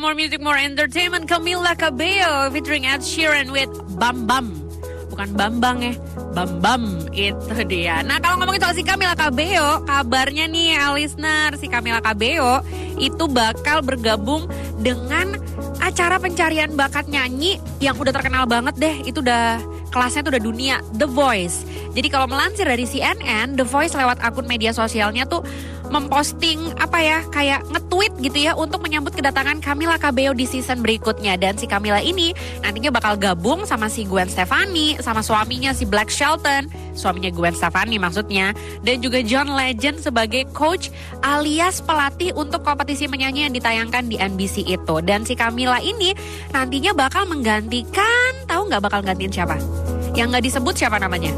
93.8 Radio More Music More Entertainment. Camila Cabello featuring Ed Sheeran with Bam Bam. Bukan Bambang ya Bam Bam. Itu dia. Nah kalau ngomongin soal si Camila Cabello Kabarnya nih listener Si Camila Cabello itu bakal bergabung dengan acara pencarian bakat nyanyi Yang udah terkenal banget deh. Itu udah kelasnya tuh udah dunia The Voice. Jadi kalau melansir dari CNN The Voice lewat akun media sosialnya tuh memposting apa ya kayak nge-tweet gitu ya untuk menyambut kedatangan Camila Cabello di season berikutnya. Dan si Camila ini nantinya bakal gabung sama si Gwen Stefani sama suaminya si Black Shelton. Suaminya Gwen Stefani maksudnya. Dan juga John Legend sebagai coach alias pelatih untuk kompetisi menyanyi yang ditayangkan di NBC itu. Dan si Camila ini nantinya bakal menggantikan tahu nggak bakal gantiin siapa? Yang nggak disebut siapa namanya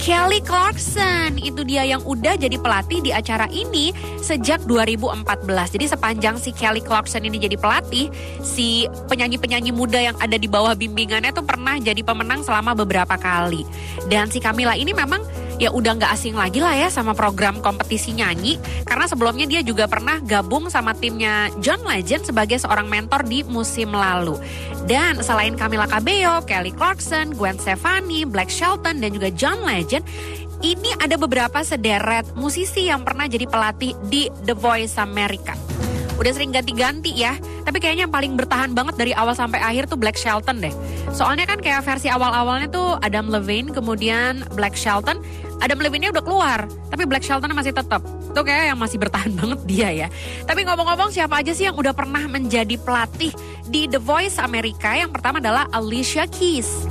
Kelly Clarkson itu dia yang udah jadi pelatih di acara ini sejak 2014. Jadi sepanjang si Kelly Clarkson ini jadi pelatih, si penyanyi-penyanyi muda yang ada di bawah bimbingannya tuh pernah jadi pemenang selama beberapa kali. Dan si Camila ini memang ya udah nggak asing lagi lah ya sama program kompetisi nyanyi karena sebelumnya dia juga pernah gabung sama timnya John Legend sebagai seorang mentor di musim lalu. Dan selain Camila Cabello, Kelly Clarkson, Gwen Stefani, Black Shelton dan juga John Legend, ini ada beberapa sederet musisi yang pernah jadi pelatih di The Voice America. Udah sering ganti-ganti ya, tapi kayaknya yang paling bertahan banget dari awal sampai akhir tuh Black Shelton deh. Soalnya kan kayak versi awal-awalnya tuh Adam Levine, kemudian Black Shelton, Adam Levine-nya udah keluar, tapi Black Shelton masih tetap. Itu kayak yang masih bertahan banget dia ya. Tapi ngomong-ngomong siapa aja sih yang udah pernah menjadi pelatih di The Voice Amerika? Yang pertama adalah Alicia Keys.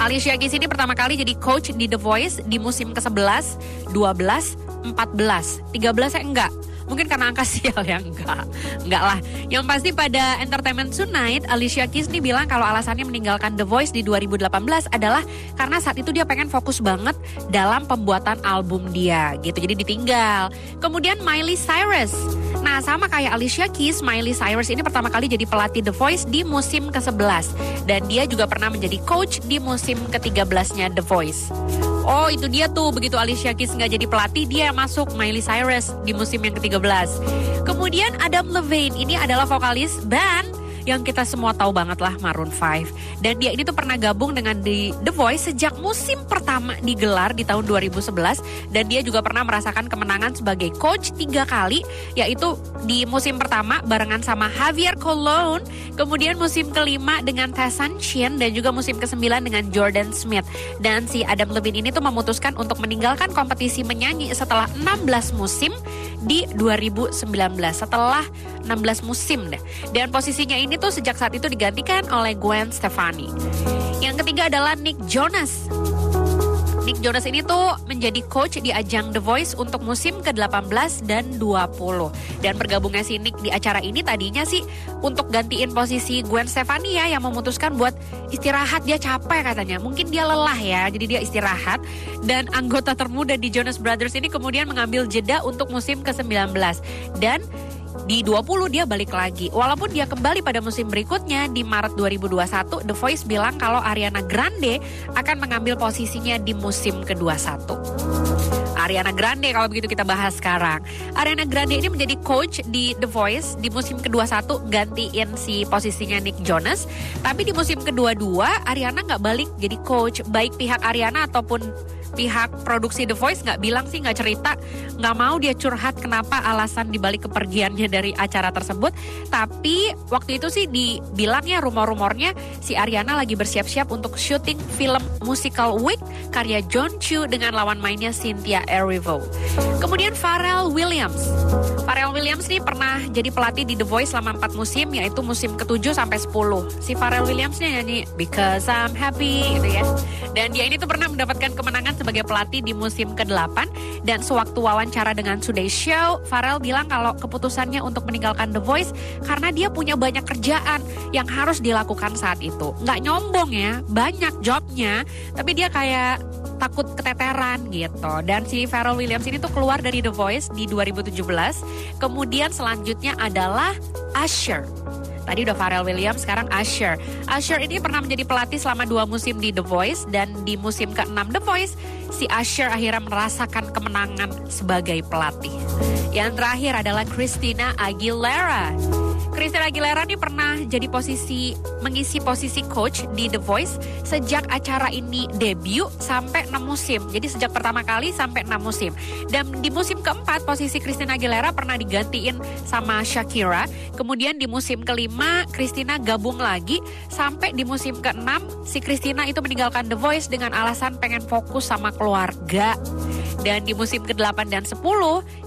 Alicia Keys ini pertama kali jadi coach di The Voice di musim ke-11, 12, 14, 13 ya enggak. Mungkin karena angka sial ya enggak. Enggak lah. Yang pasti pada Entertainment Tonight Alicia Keys nih bilang kalau alasannya meninggalkan The Voice di 2018 adalah karena saat itu dia pengen fokus banget dalam pembuatan album dia gitu. Jadi ditinggal. Kemudian Miley Cyrus. Nah, sama kayak Alicia Keys, Miley Cyrus ini pertama kali jadi pelatih The Voice di musim ke-11 dan dia juga pernah menjadi coach di musim ke-13-nya The Voice. Oh itu dia tuh begitu Alicia Keys nggak jadi pelatih dia yang masuk Miley Cyrus di musim yang ke-13. Kemudian Adam Levine ini adalah vokalis band yang kita semua tahu banget lah Maroon 5. Dan dia ini tuh pernah gabung dengan The, The Voice sejak musim pertama digelar di tahun 2011 dan dia juga pernah merasakan kemenangan sebagai coach tiga kali yaitu di musim pertama barengan sama Javier Colon, kemudian musim kelima dengan Tessan Chin dan juga musim kesembilan dengan Jordan Smith. Dan si Adam Levine ini tuh memutuskan untuk meninggalkan kompetisi menyanyi setelah 16 musim di 2019 setelah 16 musim deh. Dan posisinya ini tuh sejak saat itu digantikan oleh Gwen Stefani. Yang ketiga adalah Nick Jonas. Nick Jonas ini tuh menjadi coach di ajang The Voice untuk musim ke-18 dan 20. Dan bergabungnya si Nick di acara ini tadinya sih untuk gantiin posisi Gwen Stefani ya yang memutuskan buat istirahat dia capek katanya. Mungkin dia lelah ya, jadi dia istirahat. Dan anggota termuda di Jonas Brothers ini kemudian mengambil jeda untuk musim ke-19. Dan di 20 dia balik lagi. Walaupun dia kembali pada musim berikutnya di Maret 2021, The Voice bilang kalau Ariana Grande akan mengambil posisinya di musim ke-21. Ariana Grande kalau begitu kita bahas sekarang. Ariana Grande ini menjadi coach di The Voice di musim ke-21 gantiin si posisinya Nick Jonas. Tapi di musim kedua-dua Ariana nggak balik jadi coach. Baik pihak Ariana ataupun pihak produksi The Voice nggak bilang sih nggak cerita nggak mau dia curhat kenapa alasan dibalik kepergiannya dari acara tersebut. Tapi waktu itu sih dibilangnya rumor-rumornya si Ariana lagi bersiap-siap untuk syuting film musical Wick karya John Chu dengan lawan mainnya Cynthia Erivo. Kemudian Pharrell Williams. Pharrell Williams nih pernah jadi pelatih di The Voice selama 4 musim yaitu musim ke-7 sampai 10 si Pharrell Williams nyanyi Because I'm Happy gitu ya. Dan dia ini tuh pernah mendapatkan kemenangan sebagai pelatih di musim ke-8 dan sewaktu wawancara dengan Today Show, Farel bilang kalau keputusannya untuk meninggalkan The Voice karena dia punya banyak kerjaan yang harus dilakukan saat itu. Nggak nyombong ya, banyak jobnya, tapi dia kayak takut keteteran gitu. Dan si Pharrell Williams ini tuh keluar dari The Voice di 2017. Kemudian selanjutnya adalah Usher. Tadi udah Pharrell Williams, sekarang Usher. Usher ini pernah menjadi pelatih selama dua musim di The Voice dan di musim ke-6 The Voice, si Usher akhirnya merasakan kemenangan sebagai pelatih. Yang terakhir adalah Christina Aguilera. Christina Aguilera ini pernah jadi posisi mengisi posisi coach di The Voice sejak acara ini debut sampai 6 musim. Jadi sejak pertama kali sampai 6 musim. Dan di musim keempat posisi Christina Aguilera pernah digantiin sama Shakira. Kemudian di musim kelima Christina gabung lagi sampai di musim keenam si Christina itu meninggalkan The Voice dengan alasan pengen fokus sama keluarga. Dan di musim ke-8 dan 10,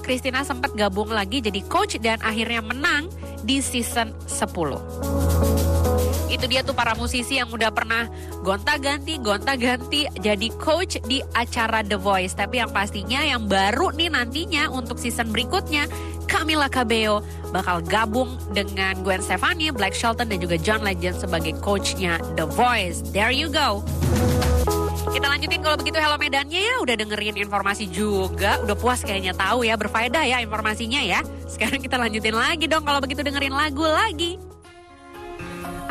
Christina sempat gabung lagi jadi coach dan akhirnya menang di season 10. Itu dia tuh para musisi yang udah pernah gonta-ganti, gonta-ganti jadi coach di acara The Voice. Tapi yang pastinya yang baru nih nantinya untuk season berikutnya, Camila Cabello bakal gabung dengan Gwen Stefani, Black Shelton dan juga John Legend sebagai coachnya The Voice. There you go. Kita lanjutin kalau begitu Hello Medannya ya Udah dengerin informasi juga. Udah puas kayaknya tahu ya Berfaedah ya informasinya ya. Sekarang kita lanjutin lagi dong Kalau begitu dengerin lagu lagi.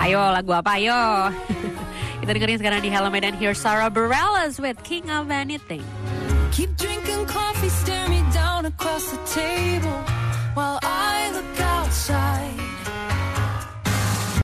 Ayo lagu apa? Ayo. Kita dengerin sekarang di Hello Medan Here Sarah Bareilles with King of Anything. Keep drinking coffee, stare me down across the table While I look outside